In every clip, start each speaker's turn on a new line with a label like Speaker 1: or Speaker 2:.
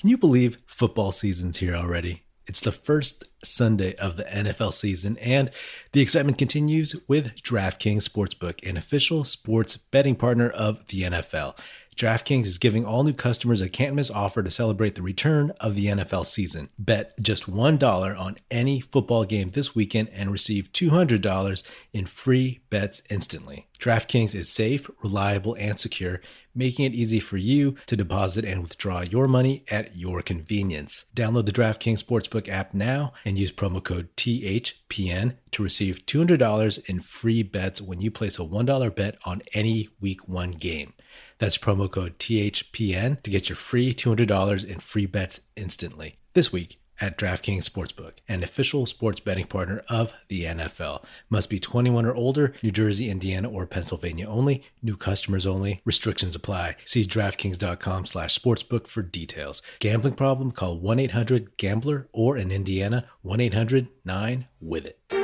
Speaker 1: Can you believe football season's here already? It's the first Sunday of the NFL season, and the excitement continues with DraftKings Sportsbook, an official sports betting partner of the NFL. DraftKings is giving all new customers a can't miss offer to celebrate the return of the NFL season. Bet just $1 on any football game this weekend and receive $200 in free bets instantly. DraftKings is safe, reliable, and secure, making it easy for you to deposit and withdraw your money at your convenience. Download the DraftKings Sportsbook app now and use promo code THPN to receive $200 in free bets when you place a $1 bet on any week one game. That's promo code THPN to get your free $200 in free bets instantly. This week at DraftKings Sportsbook, an official sports betting partner of the NFL. Must be 21 or older, New Jersey, Indiana, or Pennsylvania only. New customers only. Restrictions apply. See DraftKings.com slash sportsbook for details. Gambling problem? Call 1-800-GAMBLER or in Indiana, 1-800-9-WITH-IT.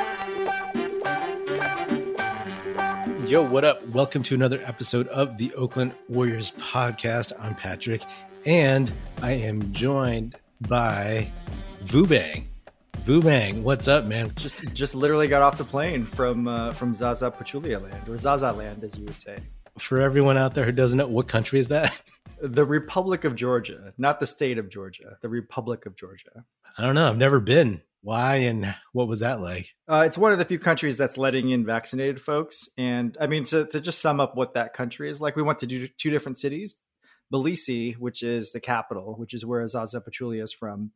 Speaker 1: Yo, what up? Welcome to another episode of the Oakland Warriors podcast. I'm Patrick, and I am joined by Vu Bang. Vubang, what's up, man?
Speaker 2: Just just literally got off the plane from uh, from Zaza Pachulia land or Zaza land, as you would say.
Speaker 1: For everyone out there who doesn't know, what country is that?
Speaker 2: The Republic of Georgia, not the state of Georgia. The Republic of Georgia.
Speaker 1: I don't know. I've never been. Why and what was that like?
Speaker 2: Uh, it's one of the few countries that's letting in vaccinated folks. And I mean, to, to just sum up what that country is like, we went to do two different cities Tbilisi, which is the capital, which is where Zaza Pachulia is from,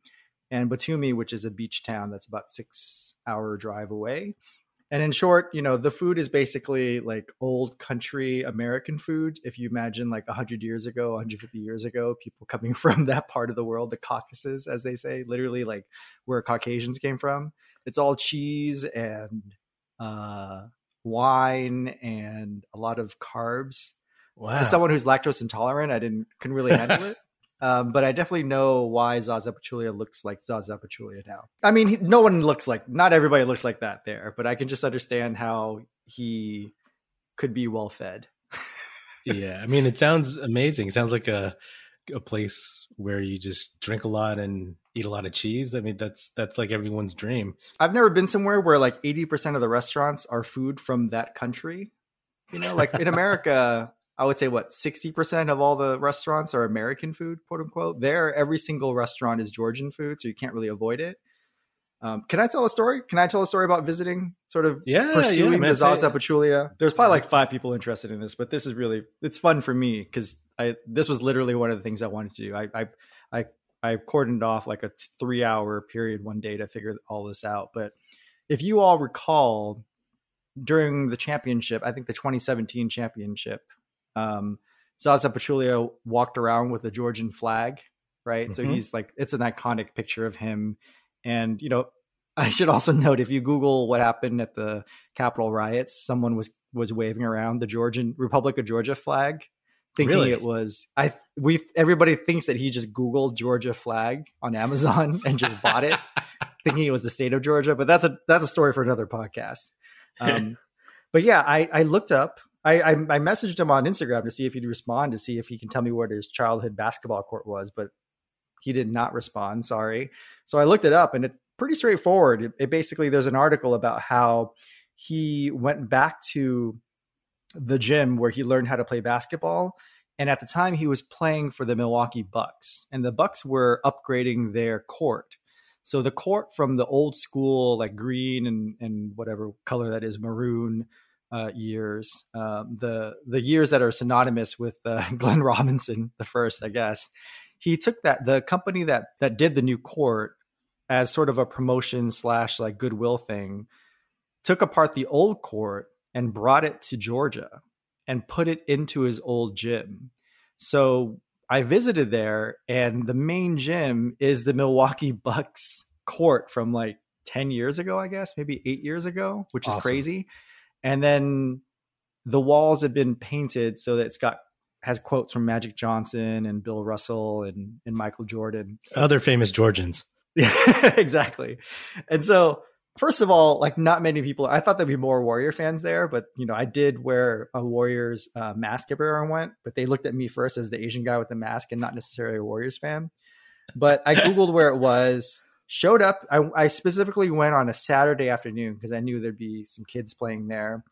Speaker 2: and Batumi, which is a beach town that's about six hour drive away. And in short, you know, the food is basically like old country American food. If you imagine like 100 years ago, 150 years ago, people coming from that part of the world, the Caucasus, as they say, literally like where Caucasians came from. It's all cheese and uh, wine and a lot of carbs.
Speaker 1: Wow.
Speaker 2: As someone who's lactose intolerant, I didn't couldn't really handle it. Um, but I definitely know why Zaza Pachulia looks like Zaza Pachulia now. I mean, he, no one looks like, not everybody looks like that there, but I can just understand how he could be well fed.
Speaker 1: yeah. I mean, it sounds amazing. It sounds like a, a place where you just drink a lot and eat a lot of cheese. I mean, that's, that's like everyone's dream.
Speaker 2: I've never been somewhere where like 80% of the restaurants are food from that country. You know, like in America, I would say what 60% of all the restaurants are American food, quote unquote. There, every single restaurant is Georgian food, so you can't really avoid it. Um, can I tell a story? Can I tell a story about visiting, sort of
Speaker 1: Yeah,
Speaker 2: pursuing
Speaker 1: yeah, man,
Speaker 2: the Zaza Pachulia? There's probably like five people interested in this, but this is really it's fun for me because I this was literally one of the things I wanted to do. I I I, I cordoned off like a three hour period one day to figure all this out. But if you all recall, during the championship, I think the 2017 championship, um, Zaza Pachulia walked around with a Georgian flag, right? So
Speaker 1: Mhm.
Speaker 2: he's like, it's an iconic picture of him. And, you know, I should also note if you Google what happened at the Capitol riots, someone was was waving around the Georgian Republic of Georgia flag, thinking
Speaker 1: Really?
Speaker 2: it was I we everybody thinks that he just Googled Georgia flag on Amazon and just bought it, thinking it was the state of Georgia. But that's a that's a story for another podcast. Um, but yeah, I I looked up. I, I I messaged him on Instagram to see if he'd respond to see if he can tell me where his childhood basketball court was, but he did not respond. Sorry. So I looked it up, and it's pretty straightforward. It, it basically there's an article about how he went back to the gym where he learned how to play basketball. And at the time, he was playing for the Milwaukee Bucks, and the Bucks were upgrading their court. So the court from the old school, like green and and whatever color that is, maroon uh, years, um, the the years that are synonymous with uh, Glenn Robinson, the first, I guess. He took that the company that that did the new court as sort of a promotion slash like goodwill thing, took apart the old court and brought it to Georgia and put it into his old gym. So I visited there, and the main gym is the Milwaukee Bucks court from like 10 years ago, I guess, maybe eight years ago, which is
Speaker 1: Awesome.
Speaker 2: crazy. And then the walls have been painted so that it's got has quotes from Magic Johnson and Bill Russell and, and Michael Jordan.
Speaker 1: Other famous Georgians.
Speaker 2: Yeah, exactly. And so, first of all, like not many people. I thought there'd be more Warrior fans there, but you know, I did wear a Warriors uh, mask everywhere I went. But they looked at me first as the Asian guy with the mask and not necessarily a Warriors fan. but I googled where it was. Showed up. I, I specifically went on a Saturday afternoon because I knew there'd be some kids playing there.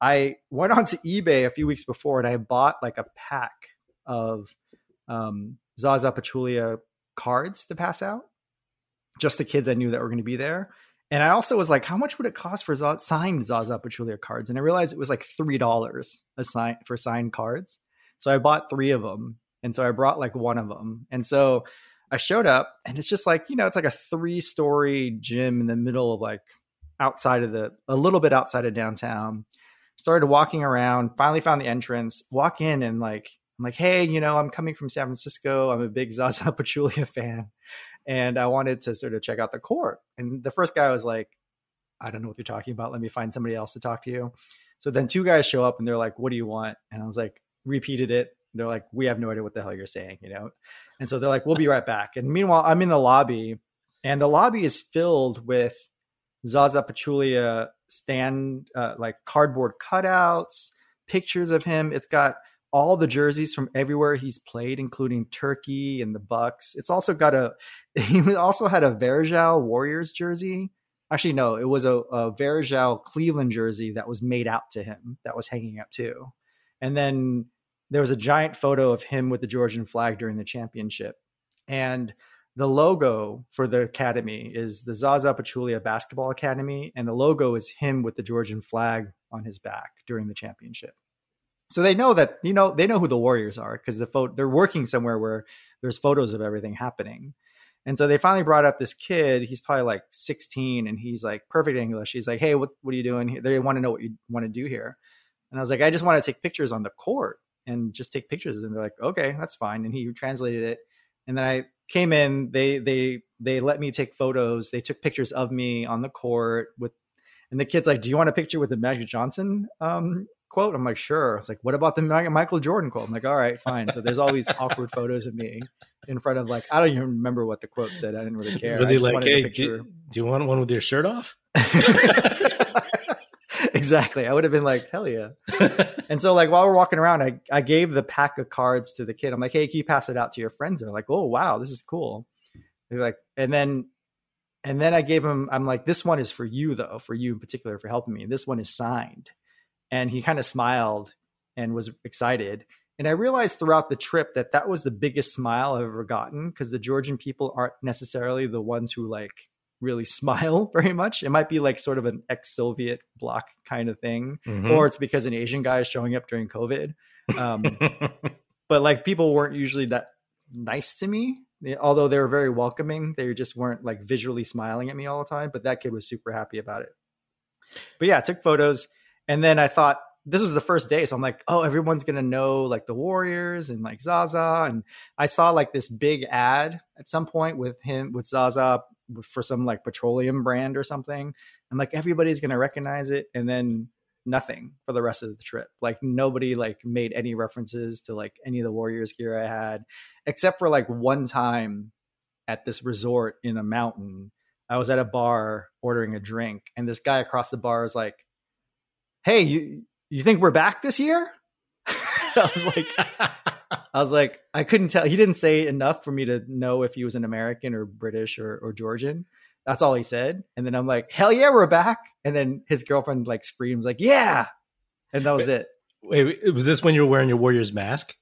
Speaker 2: I went onto eBay a few weeks before and I bought like a pack of um, Zaza Pachulia cards to pass out, just the kids I knew that were going to be there. And I also was like, how much would it cost for Z- signed Zaza Pachulia cards? And I realized it was like three dollars a sign for signed cards. So I bought three of them, and so I brought like one of them. And so I showed up, and it's just like you know, it's like a three story gym in the middle of like outside of the a little bit outside of downtown. Started walking around, finally found the entrance. Walk in and like I'm like, hey, you know, I'm coming from San Francisco. I'm a big Zaza Pachulia fan and I wanted to sort of check out the court. And the first guy was like, I don't know what you're talking about. Let me find somebody else to talk to you. So then two guys show up and they're like, What do you want? And I was like, repeated it. They're like, We have no idea what the hell you're saying, you know? And so they're like, We'll be right back. And meanwhile, I'm in the lobby and the lobby is filled with Zaza Pachulia stand, uh, like cardboard cutouts, pictures of him. It's got all the jerseys from everywhere he's played, including Turkey and the Bucks. It's also got a he also had a Varejao Warriors jersey. Actually, no, it was a, a Cleveland jersey that was made out to him that was hanging up too. And then there was a giant photo of him with the Georgian flag during the championship. And the logo for the academy is the Zaza Pachulia Basketball Academy, and the logo is him with the Georgian flag on his back during the championship. So they know that you know they know who the Warriors are because the photo they're working somewhere where there's photos of everything happening. And so they finally brought up this kid. He's probably like 16 and he's like perfect English. He's like, Hey, what, what are you doing here? They want to know what you want to do here. And I was like, I just want to take pictures on the court and just take pictures. And they're like, okay, that's fine. And he translated it. And then I came in, they, they, they let me take photos. They took pictures of me on the court with, and the kid's like, do you want a picture with the Magic Johnson um, quote? I'm like, sure. It's like, what about the Michael Jordan quote? I'm like, all right, fine. So there's all these awkward photos of me in front of like, I don't even remember what the quote said. I didn't really care.
Speaker 1: Was he like, hey, do, do, you want one with your shirt off?
Speaker 2: exactly. I would have been like, hell yeah. and so like while we're walking around, I, I gave the pack of cards to the kid. I'm like, hey, can you pass it out to your friends? And they're like, oh wow, this is cool. They're like, and then and then I gave him, I'm like, this one is for you though, for you in particular for helping me. This one is signed and he kind of smiled and was excited. And I realized throughout the trip that that was the biggest smile I've ever gotten because the Georgian people aren't necessarily the ones who like really smile very much. It might be like sort of an ex Soviet bloc kind of thing, mm-hmm. or it's because an Asian guy is showing up during COVID. Um, but like people weren't usually that nice to me, although they were very welcoming. They just weren't like visually smiling at me all the time. But that kid was super happy about it. But yeah, I took photos. And then I thought this was the first day, so I'm like, oh, everyone's gonna know like the Warriors and like Zaza. And I saw like this big ad at some point with him with Zaza for some like petroleum brand or something. I'm like, everybody's gonna recognize it, and then nothing for the rest of the trip. Like nobody like made any references to like any of the Warriors gear I had, except for like one time at this resort in a mountain. I was at a bar ordering a drink, and this guy across the bar is like, hey, you you think we're back this year? I was like, I was like, I couldn't tell. He didn't say enough for me to know if he was an American or British or, or Georgian. That's all he said. And then I'm like, hell yeah, we're back. And then his girlfriend like screams like, yeah. And that was
Speaker 1: wait,
Speaker 2: it.
Speaker 1: Wait, was this when you were wearing your Warriors mask?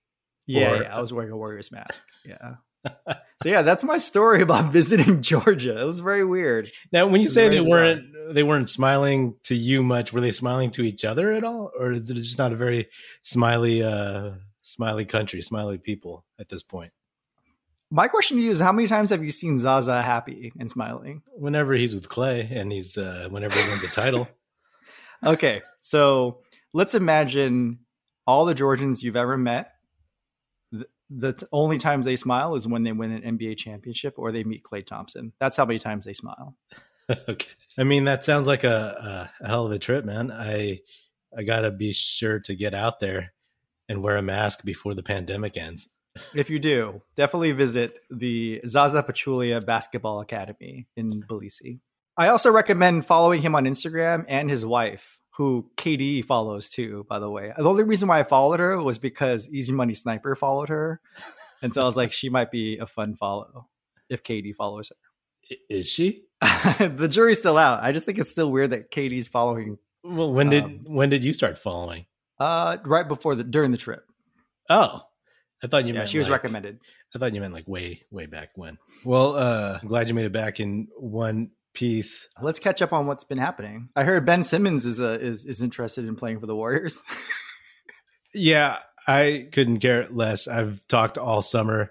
Speaker 2: Yeah, or... yeah I was wearing a Warriors mask. Yeah so yeah, that's my story about visiting Georgia. It was very weird.
Speaker 1: Now, when you say they bizarre. weren't they weren't smiling to you much, were they smiling to each other at all, or is it just not a very smiley, uh, smiley country, smiley people at this point?
Speaker 2: My question to you is: How many times have you seen Zaza happy and smiling?
Speaker 1: Whenever he's with Klay, and he's uh, whenever he wins a title.
Speaker 2: okay, so let's imagine all the Georgians you've ever met the t- only times they smile is when they win an NBA championship or they meet Klay Thompson. That's how many times they smile.
Speaker 1: okay. I mean, that sounds like a, a, hell of a trip, man. I I gotta be sure to get out there and wear a mask before the pandemic ends.
Speaker 2: If you do, definitely visit the Zaza Pachulia Basketball Academy in Tbilisi. I also recommend following him on Instagram and his wife who KD follows too, by the way. The only reason why I followed her was because Easy Money Sniper followed her. And so I was like, she might be a fun follow. if KD follows
Speaker 1: her. Is she?
Speaker 2: the jury's still out. I just think it's still weird that KD's following.
Speaker 1: Well, when did um, when did you start following?
Speaker 2: Uh, right before the during the trip.
Speaker 1: Oh, I thought you
Speaker 2: yeah,
Speaker 1: meant
Speaker 2: she was
Speaker 1: like,
Speaker 2: recommended.
Speaker 1: I thought you meant like way way back when. Well, uh, I'm glad you made it back in one piece.
Speaker 2: Let's catch up on what's been happening. I heard Ben Simmons is uh, is is interested in playing for the Warriors.
Speaker 1: yeah, I couldn't care less. I've talked all summer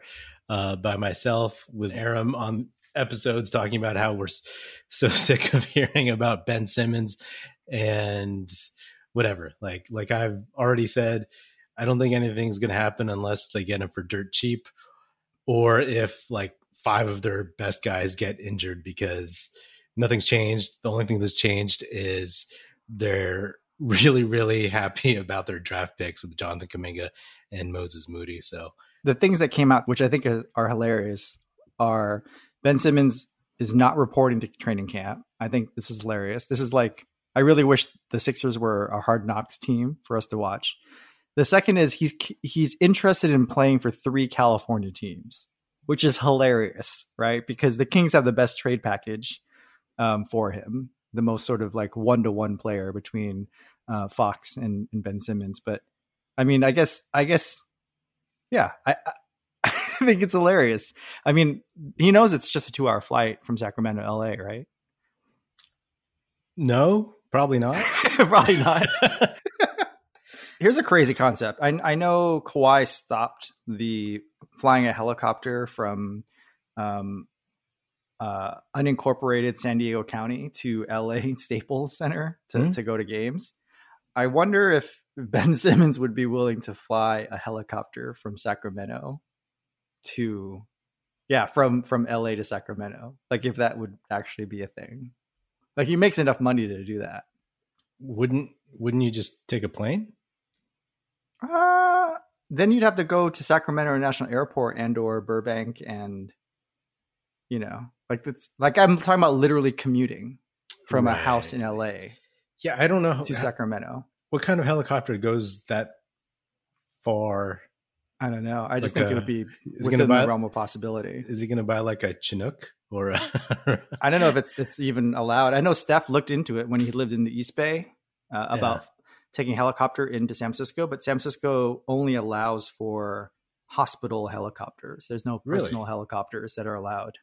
Speaker 1: uh, by myself with Aram on episodes talking about how we're so sick of hearing about Ben Simmons and whatever. Like like I've already said, I don't think anything's going to happen unless they get him for dirt cheap, or if like five of their best guys get injured because nothing's changed. The only thing that's changed is they're really, really happy about their draft picks with Jonathan Kuminga and Moses Moody. So
Speaker 2: the things that came out, which I think are hilarious, are Ben Simmons is not reporting to training camp. I think this is hilarious. This is like I really wish the Sixers were a hard knocks team for us to watch. The second is he's he's interested in playing for three California teams, which is hilarious, right? Because the Kings have the best trade package um, for him, the most sort of like one to one player between uh, Fox and, and, Ben Simmons. But I mean, I guess, I guess, yeah, I, I think it's hilarious. I mean, he knows it's just a two hour flight from Sacramento LA, right?
Speaker 1: No, probably not.
Speaker 2: probably not. Here's a crazy concept. I, I know Kawhi stopped the flying a helicopter from um, uh, unincorporated San Diego County to LA Staples Center to, mm-hmm. to go to games. I wonder if Ben Simmons would be willing to fly a helicopter from Sacramento to yeah, from from LA to Sacramento. Like if that would actually be a thing. Like he makes enough money to do that.
Speaker 1: Wouldn't wouldn't you just take a plane?
Speaker 2: Uh then you'd have to go to Sacramento International Airport and or Burbank and you know, like it's like I'm talking about literally commuting from right. a house in LA.
Speaker 1: Yeah, I don't know
Speaker 2: to Sacramento.
Speaker 1: What kind of helicopter goes that far?
Speaker 2: I don't know. I just like think a, it would be within buy, the realm of possibility.
Speaker 1: Is he going to buy like a Chinook or?
Speaker 2: I don't know if it's it's even allowed. I know Steph looked into it when he lived in the East Bay uh, about yeah. taking helicopter into San Francisco, but San Francisco only allows for hospital helicopters. There's no personal really? helicopters that are allowed.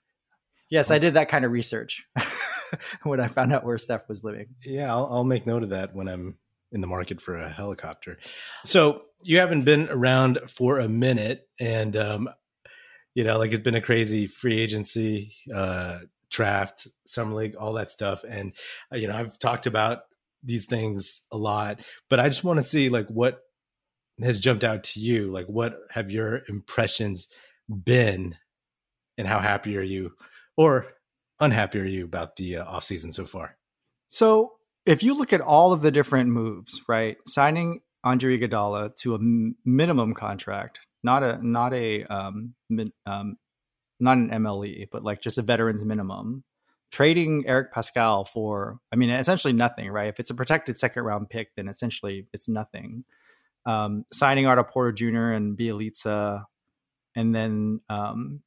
Speaker 2: Yes, I did that kind of research when I found out where Steph was living.
Speaker 1: Yeah, I'll, I'll make note of that when I'm in the market for a helicopter. So you haven't been around for a minute, and um, you know, like it's been a crazy free agency, uh, draft, summer league, all that stuff. And uh, you know, I've talked about these things a lot, but I just want to see like what has jumped out to you. Like, what have your impressions been, and how happy are you or unhappy are you about the uh, offseason so far?
Speaker 2: So, if you look at all of the different moves, right? Signing Andre Iguodala to a m- minimum contract, not a not a um, min, um, not an MLE, but like just a veterans minimum. Trading Eric Paschall for, I mean, essentially nothing, right? If it's a protected second round pick, then essentially it's nothing. Um, signing Otto Porter Jr. and Bjelica, and then um,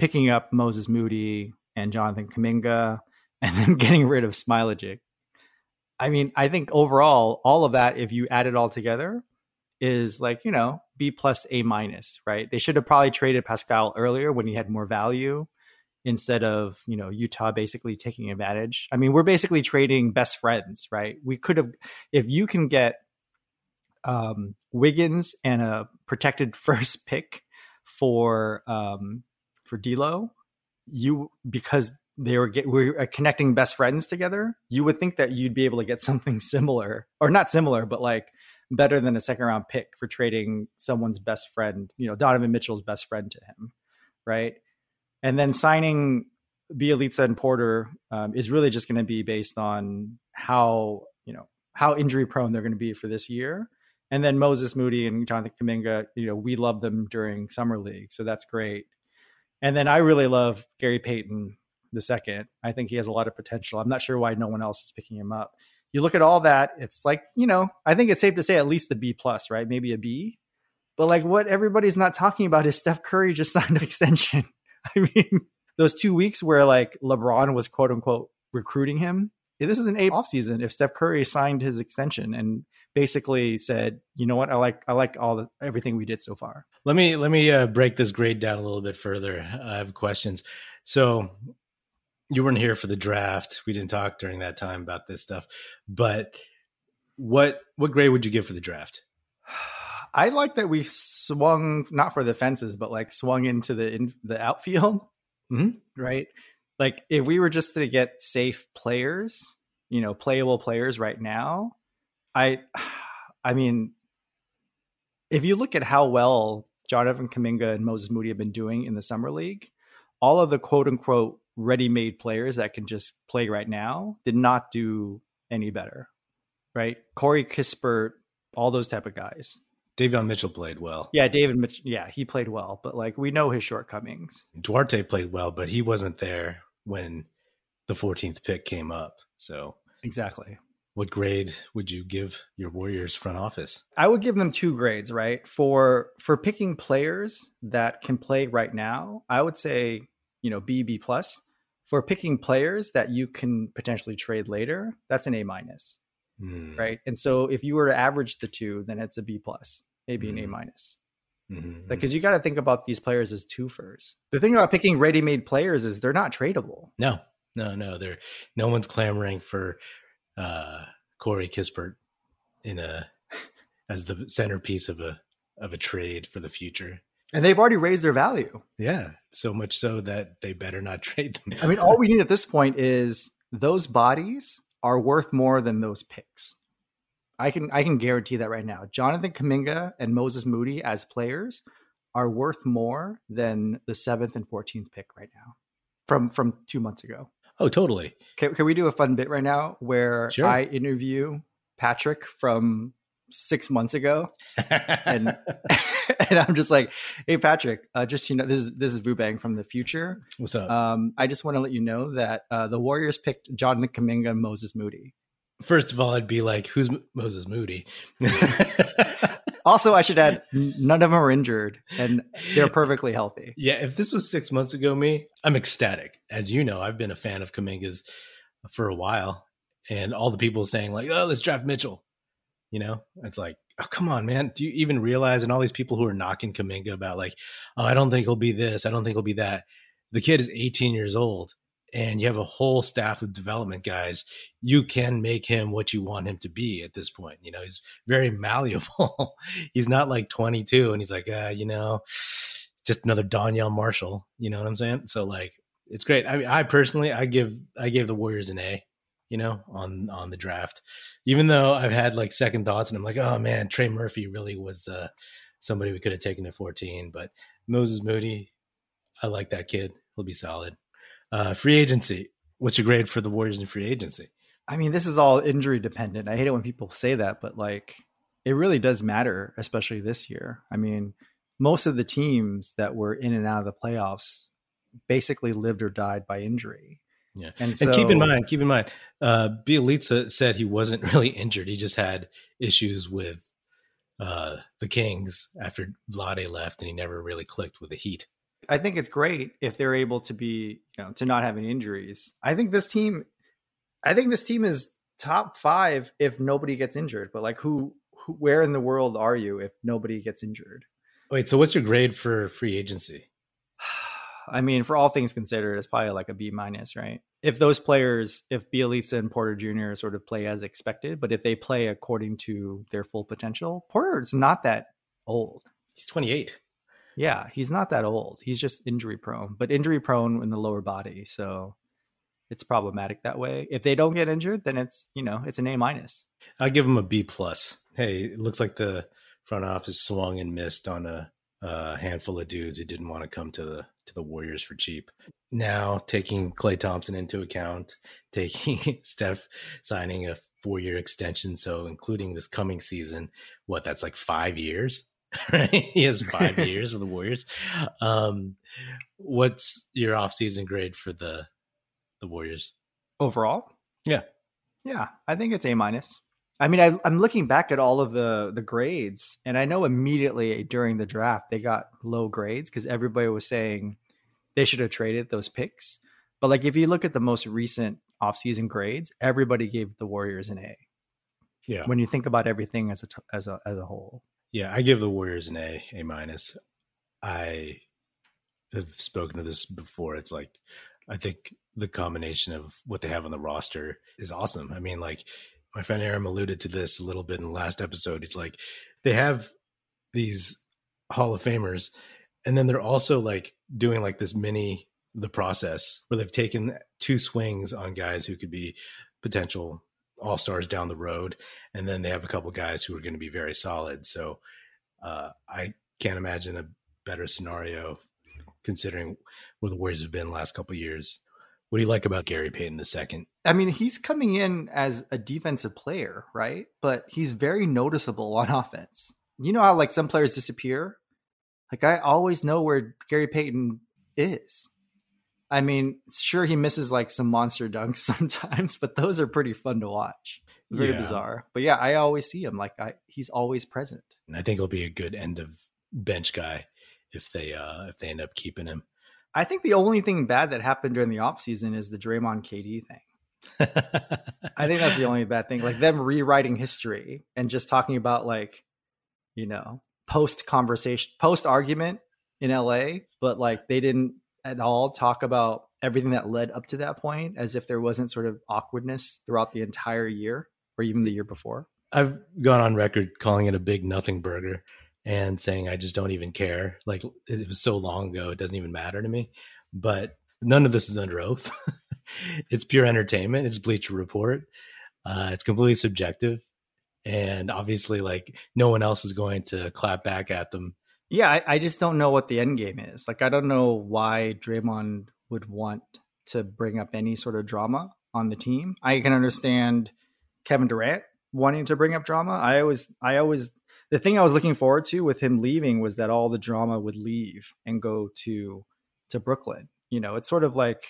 Speaker 2: picking up Moses Moody and Jonathan Kuminga and then getting rid of Smailagic. I mean, I think overall, all of that, if you add it all together, is like, you know, B plus A minus, right? They should have probably traded Paschall earlier when he had more value instead of, you know, Utah basically taking advantage. I mean, we're basically trading best friends, right? We could have, if you can get um, Wiggins and a protected first pick for um, for D'Lo, you because they were get, we were connecting best friends together, you would think that you'd be able to get something similar, or not similar, but like better than a second round pick for trading someone's best friend, you know, Donovan Mitchell's best friend to him, right? And then signing Bjelica and Porter um, is really just going to be based on how you know how injury prone they're going to be for this year. And then Moses Moody and Jonathan Kuminga, you know, we love them during summer league, so that's great. And then I really love Gary Payton the second. I think he has a lot of potential. I'm not sure why no one else is picking him up. You look at all that, it's like, you know, I think it's safe to say at least the B plus, right? Maybe a B. But like what everybody's not talking about is Steph Curry just signed an extension I mean, those two weeks where like LeBron was quote unquote recruiting him. This is an A off season. If Steph Curry signed his extension and basically said, you know what, I like I like all the everything we did so far.
Speaker 1: Let me let me uh, break this grade down a little bit further. I have questions. So you weren't here for the draft. We didn't talk during that time about this stuff. But what what grade would you give for the draft?
Speaker 2: I like that we swung not for the fences, but like swung into the in, the outfield,
Speaker 1: Mhm.
Speaker 2: right? Like if we were just to get safe players, you know, playable players right now, I, I mean, if you look at how well Jonathan Kuminga and Moses Moody have been doing in the summer league, all of the quote unquote ready-made players that can just play right now did not do any better, right? Corey Kispert, all those type of guys.
Speaker 1: Davion Mitchell played well.
Speaker 2: Yeah, David Mitch, yeah, he played well, but like we know his shortcomings.
Speaker 1: Duarte played well, but he wasn't there when the 14th pick came up. So,
Speaker 2: Exactly.
Speaker 1: What grade would you give your Warriors front office?
Speaker 2: I would give them two grades, right? For for picking players that can play right now, I would say, you know, B B plus. For picking players that you can potentially trade later, that's an A minus,
Speaker 1: Hmm.
Speaker 2: right? And so if you were to average the two, then it's a B plus, maybe an A
Speaker 1: Mhm.
Speaker 2: minus.
Speaker 1: Mhm.
Speaker 2: Because you got to think about these players as twofers. The thing about picking ready-made players is they're not tradable.
Speaker 1: No, no, no. They're no one's clamoring for uh, Corey Kispert in a as the centerpiece of a of a trade for the future.
Speaker 2: And they've already raised their value.
Speaker 1: Yeah, so much so that they better not trade them.
Speaker 2: I mean, all we need at this point is those bodies are worth more than those picks. I can I can guarantee that right now. Jonathan Kuminga and Moses Moody as players are worth more than the seventh and fourteenth pick right now from from two months ago.
Speaker 1: Oh, totally.
Speaker 2: Can, can we do a fun bit right now where
Speaker 1: Sure.
Speaker 2: I interview Patrick from six months ago, and and I'm just like, hey Patrick, uh, just you know, this is this is Vu Bang from the future.
Speaker 1: What's up?
Speaker 2: Um, I just want to let you know that uh, the Warriors picked Jonathan Kuminga and Moses Moody.
Speaker 1: First of all, I'd be like, "Who's M- Moses Moody?"
Speaker 2: Also, I should add, none of them are injured and they're perfectly healthy.
Speaker 1: yeah, if this was six months ago, me, I'm ecstatic. As you know, I've been a fan of Kuminga's for a while, and all the people saying like, "Oh, let's draft Mitchell," you know, it's like, "Oh, come on, man! Do you even realize?" And all these people who are knocking Kuminga about like, "Oh, I don't think he'll be this. I don't think he'll be that." The kid is 18 years old, and you have a whole staff of development guys. You can make him what you want him to be at this point. You know, he's very malleable. he's not like 22, and he's like, uh, you know just another Danielle Marshall. You know what I'm saying? So like, it's great. I mean, I personally, I give, I gave the Warriors an A. You know, on on the draft, even though I've had like second thoughts, and I'm like, oh man, Trey Murphy really was uh, somebody we could have taken at 14. But Moses Moody, I like that kid. He'll be solid. Uh, free agency. What's your grade for the Warriors in free agency?
Speaker 2: I mean, this is all injury dependent. I hate it when people say that, but like, it really does matter, especially this year. I mean, most of the teams that were in and out of the playoffs basically lived or died by injury.
Speaker 1: Yeah.
Speaker 2: and so
Speaker 1: and keep in mind, keep in mind, uh, Bjelica said he wasn't really injured. He just had issues with uh, the Kings after Vlade left, and he never really clicked with the Heat.
Speaker 2: I think it's great if they're able to be, you know, to not have any injuries. I think this team, I think this team is top five if nobody gets injured. But like, who, who where in the world are you if nobody gets injured?
Speaker 1: Wait, so what's your grade for free agency?
Speaker 2: I mean, for all things considered, it's probably like a B minus, right? If those players, if Bjelica and Porter Jr. sort of play as expected, but if they play according to their full potential, Porter's not that old.
Speaker 1: He's 28.
Speaker 2: Yeah, he's not that old. He's just injury prone, but injury prone in the lower body. So it's problematic that way. If they don't get injured, then it's, you know, it's an A minus.
Speaker 1: I'll give him a B plus. Hey, it looks like the front office swung and missed on a, a handful of dudes who didn't want to come to the to the Warriors for cheap. Now taking Klay Thompson into account, taking Steph signing a four year extension, so including this coming season, what that's like five years. Right? He has five years with the Warriors. Um, what's your offseason grade for the the Warriors?
Speaker 2: Overall?
Speaker 1: Yeah.
Speaker 2: Yeah, I think it's A minus. I mean, I, I'm looking back at all of the the grades, and I know immediately during the draft they got low grades because everybody was saying, they should have traded those picks. But like if you look at the most recent offseason grades, everybody gave the Warriors an A.
Speaker 1: Yeah.
Speaker 2: When you think about everything as a as a as a whole.
Speaker 1: Yeah, I give the Warriors an A, A minus. I have spoken to this before. It's like I think the combination of what they have on the roster is awesome. I mean, like my friend Aram alluded to this a little bit in the last episode. He's like, they have these Hall of Famers, and then they're also like doing like this mini the process where they've taken two swings on guys who could be potential all stars down the road, and then they have a couple guys who are going to be very solid. So uh, I can't imagine a better scenario considering where the Warriors have been the last couple years. What do you like about Gary Payton II?
Speaker 2: I mean, he's coming in as a defensive player, right? But he's very noticeable on offense. You know how like some players disappear? Like I always know where Gary Payton is. I mean, sure he misses like some monster dunks sometimes, but those are pretty fun to watch. Very
Speaker 1: Yeah.
Speaker 2: bizarre. But yeah, I always see him like I he's always present.
Speaker 1: And I think he'll be a good end of bench guy if they uh if they end up keeping him.
Speaker 2: I think the only thing bad that happened during the offseason is the Draymond KD thing. I think that's the only bad thing. Like them rewriting history and just talking about like, you know, post conversation, post argument in LA, but like they didn't at all talk about everything that led up to that point as if there wasn't sort of awkwardness throughout the entire year or even the year before.
Speaker 1: I've gone on record calling it a big nothing burger and saying I just don't even care. Like it was so long ago, it doesn't even matter to me. But none of this is under oath. it's pure entertainment. It's Bleacher Report. Uh, it's completely subjective, and obviously, like no one else is going to clap back at them.
Speaker 2: Yeah, I, I just don't know what the end game is. Like, I don't know why Draymond would want to bring up any sort of drama on the team. I can understand Kevin Durant wanting to bring up drama. I always, I always, the thing I was looking forward to with him leaving was that all the drama would leave and go to to Brooklyn. You know, it's sort of like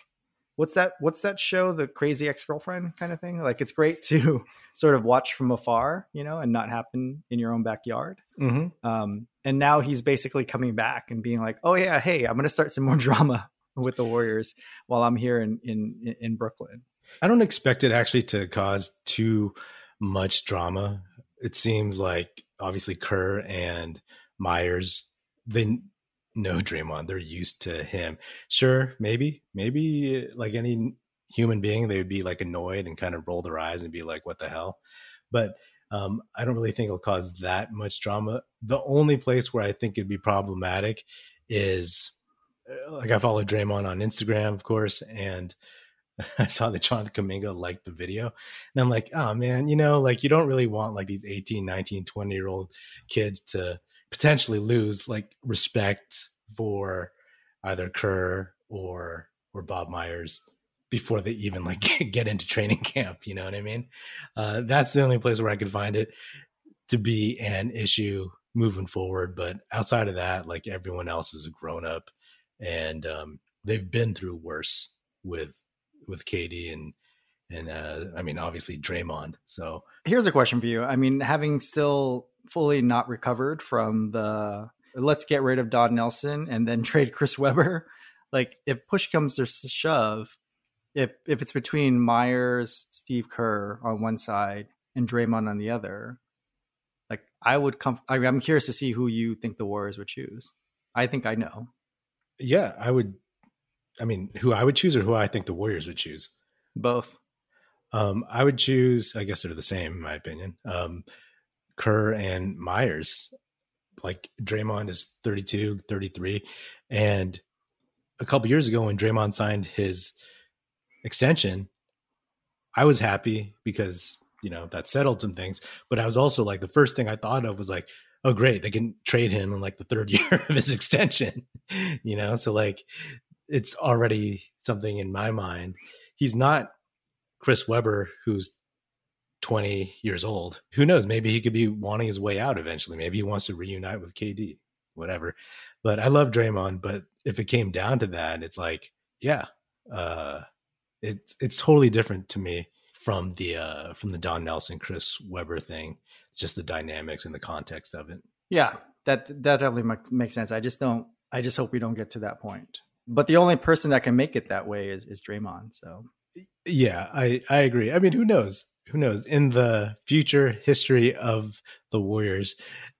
Speaker 2: what's that? What's that show? The Crazy Ex Girlfriend kind of thing. Like, it's great to sort of watch from afar, you know, and not happen in your own backyard.
Speaker 1: Mm-hmm.
Speaker 2: Um, and now he's basically coming back and being like, "Oh yeah, hey, I'm going to start some more drama with the Warriors while I'm here in in in Brooklyn."
Speaker 1: I don't expect it actually to cause too much drama. It seems like obviously Kerr and Myers they know Draymond. They're used to him. Sure, maybe, maybe like any human being, they would be like annoyed and kind of roll their eyes and be like, "What the hell?" But um, I don't really think it'll cause that much drama. The only place where I think it'd be problematic is uh, like I follow Draymond on Instagram, of course, and I saw that John Kuminga liked the video. And I'm like, oh man, you know, like you don't really want like these 18, 19, 20 year old kids to potentially lose like respect for either Kerr or or Bob Myers before they even like get into training camp. You know what I mean? Uh, that's the only place where I could find it to be an issue moving forward. But outside of that, like everyone else is a grown up and um, they've been through worse with with KD and and uh, I mean obviously Draymond. So
Speaker 2: Here's a question for you. I mean, having still fully not recovered from the let's get rid of Don Nelson and then trade Chris Webber, like if push comes to shove, if if it's between Myers, Steve Kerr on one side and Draymond on the other, like I would come. I, I'm curious to see who you think the Warriors would choose. I think I know.
Speaker 1: yeah, I would. I mean, who I would choose or who I think the Warriors would choose.
Speaker 2: Both.
Speaker 1: Um, I would choose. I guess they're the same in my opinion. Um, Kerr and Myers. Like Draymond is 32, 33, and a couple years ago when Draymond signed his extension, I was happy because you know that settled some things. But I was also like the first thing I thought of was like, oh great, they can trade him in like the third year of his extension. you know, so like it's already something in my mind. He's not Chris Webber, who's 20 years old. Who knows? Maybe he could be wanting his way out eventually. Maybe he wants to reunite with KD, whatever. But I love Draymond. But if it came down to that, it's like, yeah, uh, it's it's totally different to me from the uh, from the Don Nelson, Chris Webber thing. It's just the dynamics and the context of it.
Speaker 2: Yeah, that that definitely makes sense. I just don't. I just hope we don't get to that point but the only person that can make it that way is is Draymond. So
Speaker 1: yeah, I I agree. I mean, who knows? Who knows? In the future history of the Warriors,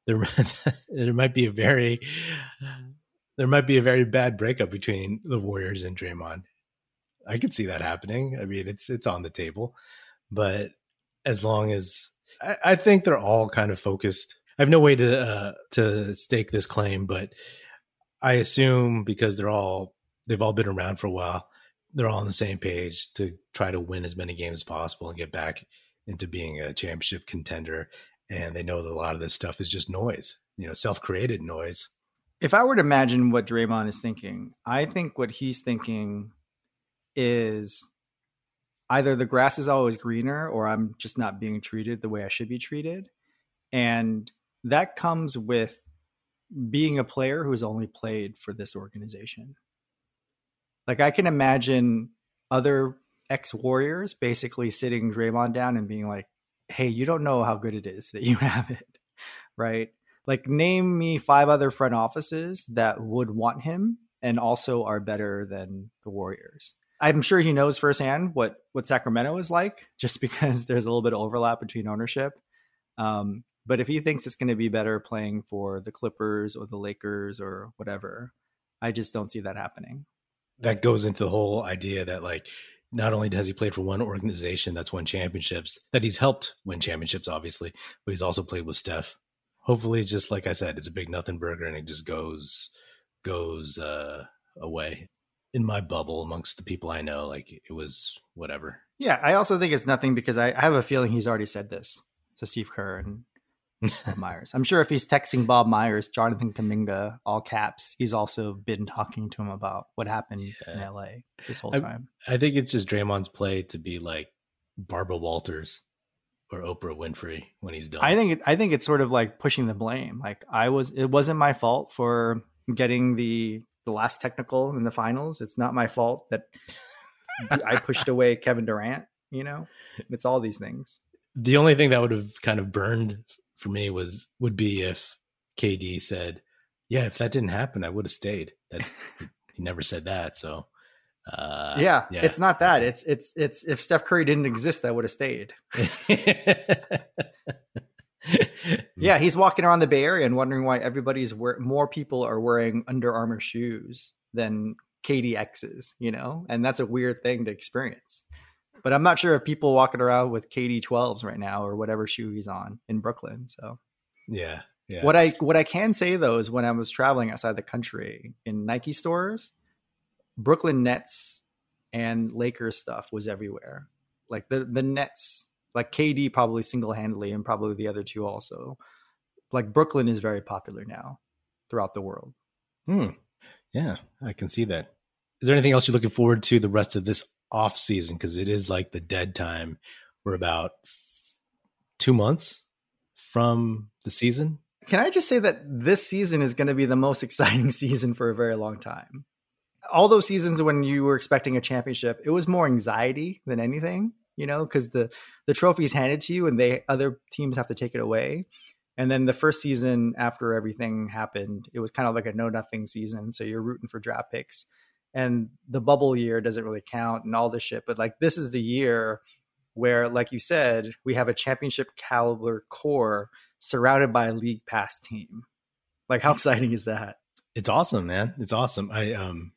Speaker 1: there there might be a very there might be a very bad breakup between the Warriors and Draymond. I could see that happening. I mean, it's it's on the table, but as long as I, I think they're all kind of focused. I have no way to uh, to stake this claim, but I assume because they're all they've all been around for a while, they're all on the same page to try to win as many games as possible and get back into being a championship contender. And they know that a lot of this stuff is just noise, you know, self created noise.
Speaker 2: If I were to imagine what Draymond is thinking, I think what he's thinking is either the grass is always greener or I'm just not being treated the way I should be treated. And that comes with being a player who's only played for this organization. Like I can imagine other ex Warriors basically sitting Draymond down and being like, "Hey, you don't know how good it is that you have it." right? Like name me five other front offices that would want him and also are better than the Warriors. I'm sure he knows firsthand what what Sacramento is like, just because there's a little bit of overlap between ownership. Um, but if he thinks it's going to be better playing for the Clippers or the Lakers or whatever, I just don't see that happening.
Speaker 1: That goes into the whole idea that like not only has he played for one organization that's won championships, that he's helped win championships, obviously, but he's also played with Steph. Hopefully, just like I said, it's a big nothing burger and it just goes goes uh, away. In my bubble, amongst the people I know, like it was whatever.
Speaker 2: Yeah, I also think it's nothing because I, I have a feeling he's already said this to Steve Kerr and Bob Myers. I'm sure if he's texting Bob Myers, Jonathan Kuminga, all caps, he's also been talking to him about what happened yeah. in LA this whole time.
Speaker 1: I, I think it's just Draymond's play to be like Barbara Walters or Oprah Winfrey when he's done.
Speaker 2: I think it, I think it's sort of like pushing the blame. Like I was, it wasn't my fault for getting the the last technical in the finals. It's not my fault that I pushed away Kevin Durant. You know, it's all these things.
Speaker 1: The only thing that would have kind of burned for me was would be if KD said, "Yeah, if that didn't happen, I would have stayed." That he never said that, so
Speaker 2: uh, yeah, yeah, it's not that. It's it's it's if Steph Curry didn't exist, I would have stayed. yeah, he's walking around the Bay Area and wondering why everybody's wear- more people are wearing Under Armour shoes than KDXs, you know, and that's a weird thing to experience. But I'm not sure if people walking around with KD 12s right now or whatever shoe he's on in Brooklyn. So
Speaker 1: yeah, yeah.
Speaker 2: What I what I can say though is when I was traveling outside the country in Nike stores, Brooklyn Nets and Lakers stuff was everywhere. Like the the Nets, like KD probably single handedly, and probably the other two also. Like Brooklyn is very popular now throughout the world.
Speaker 1: Hmm. Yeah, I can see that. Is there anything else you're looking forward to the rest of this off season because it is like the dead time. We're about two months from the season.
Speaker 2: Can I just say that this season is going to be the most exciting season for a very long time? All those seasons when you were expecting a championship, it was more anxiety than anything, you know, because the the trophy's handed to you and they other teams have to take it away. And then the first season after everything happened, it was kind of like a no nothing season. So you're rooting for draft picks and the bubble year doesn't really count and all this shit. But like this is the year where, like you said, we have a championship caliber core surrounded by a league pass team. Like how exciting is that?
Speaker 1: It's awesome, man. It's awesome. I um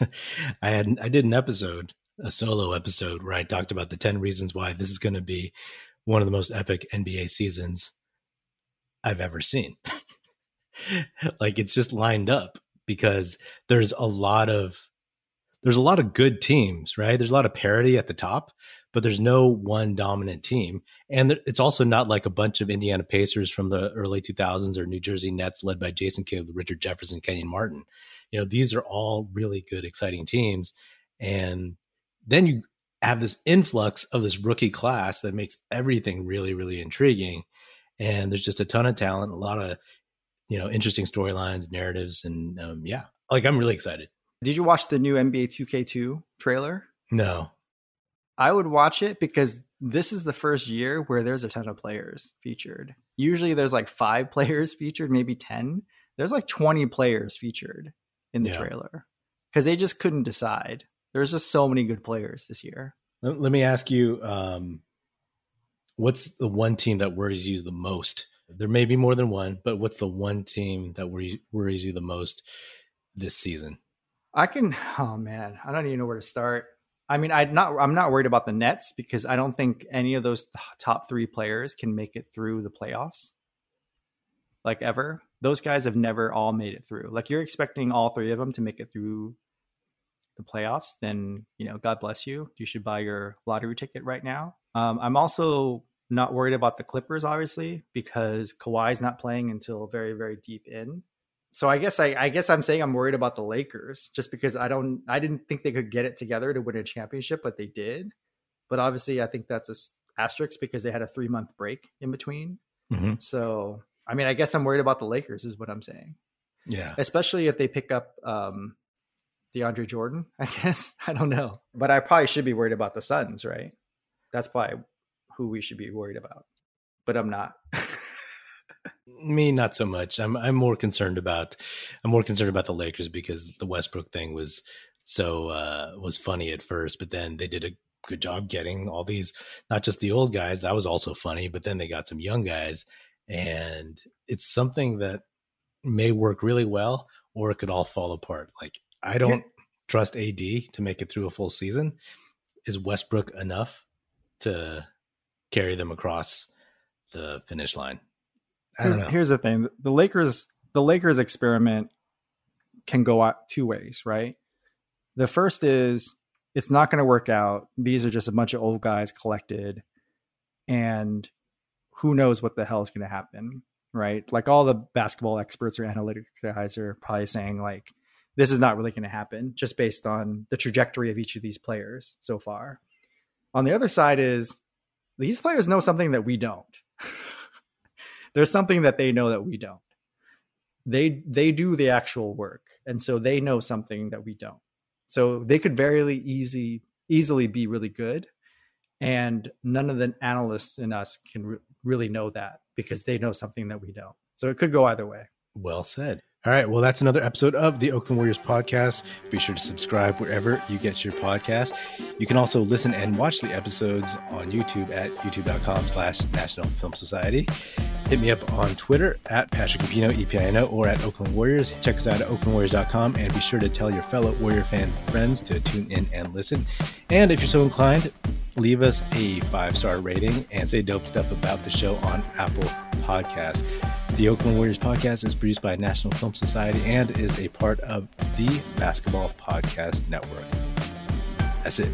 Speaker 1: I had I did an episode, a solo episode where I talked about the 10 reasons why this is going to be one of the most epic NBA seasons I've ever seen. like it's just lined up because there's a lot of there's a lot of good teams, right? There's a lot of parity at the top, but there's no one dominant team. And it's also not like a bunch of Indiana Pacers from the early 2000s or New Jersey Nets led by Jason Kidd, Richard Jefferson, Kenyon Martin. You know, these are all really good, exciting teams. And then you have this influx of this rookie class that makes everything really, really intriguing. And there's just a ton of talent, a lot of you know interesting storylines, narratives, and um, yeah, like I'm really excited.
Speaker 2: Did you watch the new NBA 2K2 trailer?
Speaker 1: No.
Speaker 2: I would watch it because this is the first year where there's a ton of players featured. Usually there's like five players featured, maybe 10. There's like 20 players featured in the yeah. trailer. because they just couldn't decide. There's just so many good players this year.
Speaker 1: Let, let me ask you, um, what's the one team that worries you the most? There may be more than one, but what's the one team that worries, you the most this season?
Speaker 2: I can. Oh man, I don't even know where to start. I mean, I'm not. I'm not worried about the Nets because I don't think any of those top three players can make it through the playoffs. Like ever, those guys have never all made it through. Like you're expecting all three of them to make it through the playoffs. Then you know, God bless you. You should buy your lottery ticket right now. Um, I'm also not worried about the Clippers, obviously, because Kawhi's not playing until very, very deep in so I guess I, I guess I'm saying I'm worried about the Lakers just because I don't I didn't think they could get it together to win a championship, but they did. But obviously, I think that's a asterisk because they had a three month break in between. Mm-hmm. So I mean, I guess I'm worried about the Lakers, is what I'm saying.
Speaker 1: Yeah,
Speaker 2: especially if they pick up um, DeAndre Jordan. I guess I don't know, but I probably should be worried about the Suns, right? That's probably who we should be worried about, but I'm not.
Speaker 1: me not so much. I'm I'm more concerned about I'm more concerned about the Lakers because the Westbrook thing was so uh was funny at first, but then they did a good job getting all these not just the old guys, that was also funny, but then they got some young guys and it's something that may work really well or it could all fall apart. Like I don't trust AD to make it through a full season. Is Westbrook enough to carry them across the finish line?
Speaker 2: here's, here's the thing: the Lakers, the Lakers experiment can go out two ways, right? The first is it's not going to work out. These are just a bunch of old guys collected, and who knows what the hell is going to happen, right? Like all the basketball experts or analytics guys are probably saying like this is not really going to happen just based on the trajectory of each of these players so far. On the other side is these players know something that we don't. there's something that they know that we don't. They they do the actual work, and so they know something that we don't. So they could very easy easily be really good, and none of the analysts in us can re- really know that because they know something that we don't. So it could go either way.
Speaker 1: Well said. All right. Well, that's another episode of the Oakland Warriors podcast. Be sure to subscribe wherever you get your podcast. You can also listen and watch the episodes on YouTube at youtube.com slash National Film Society. Hit me up on Twitter at Patrick Epino, E-P-I-N-O, or at Oakland Warriors. Check us out at oaklandwarriors.com and be sure to tell your fellow Warrior fan friends to tune in and listen. And if you're so inclined, leave us a five-star rating and say dope stuff about the show on Apple Podcasts. The Oakland Warriors podcast is produced by National Film Society and is a part of the Basketball Podcast Network. That's it.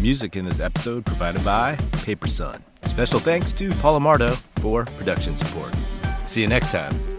Speaker 1: Music in this episode provided by Paper Son. Special thanks to Paul Amardo for production support. See you next time.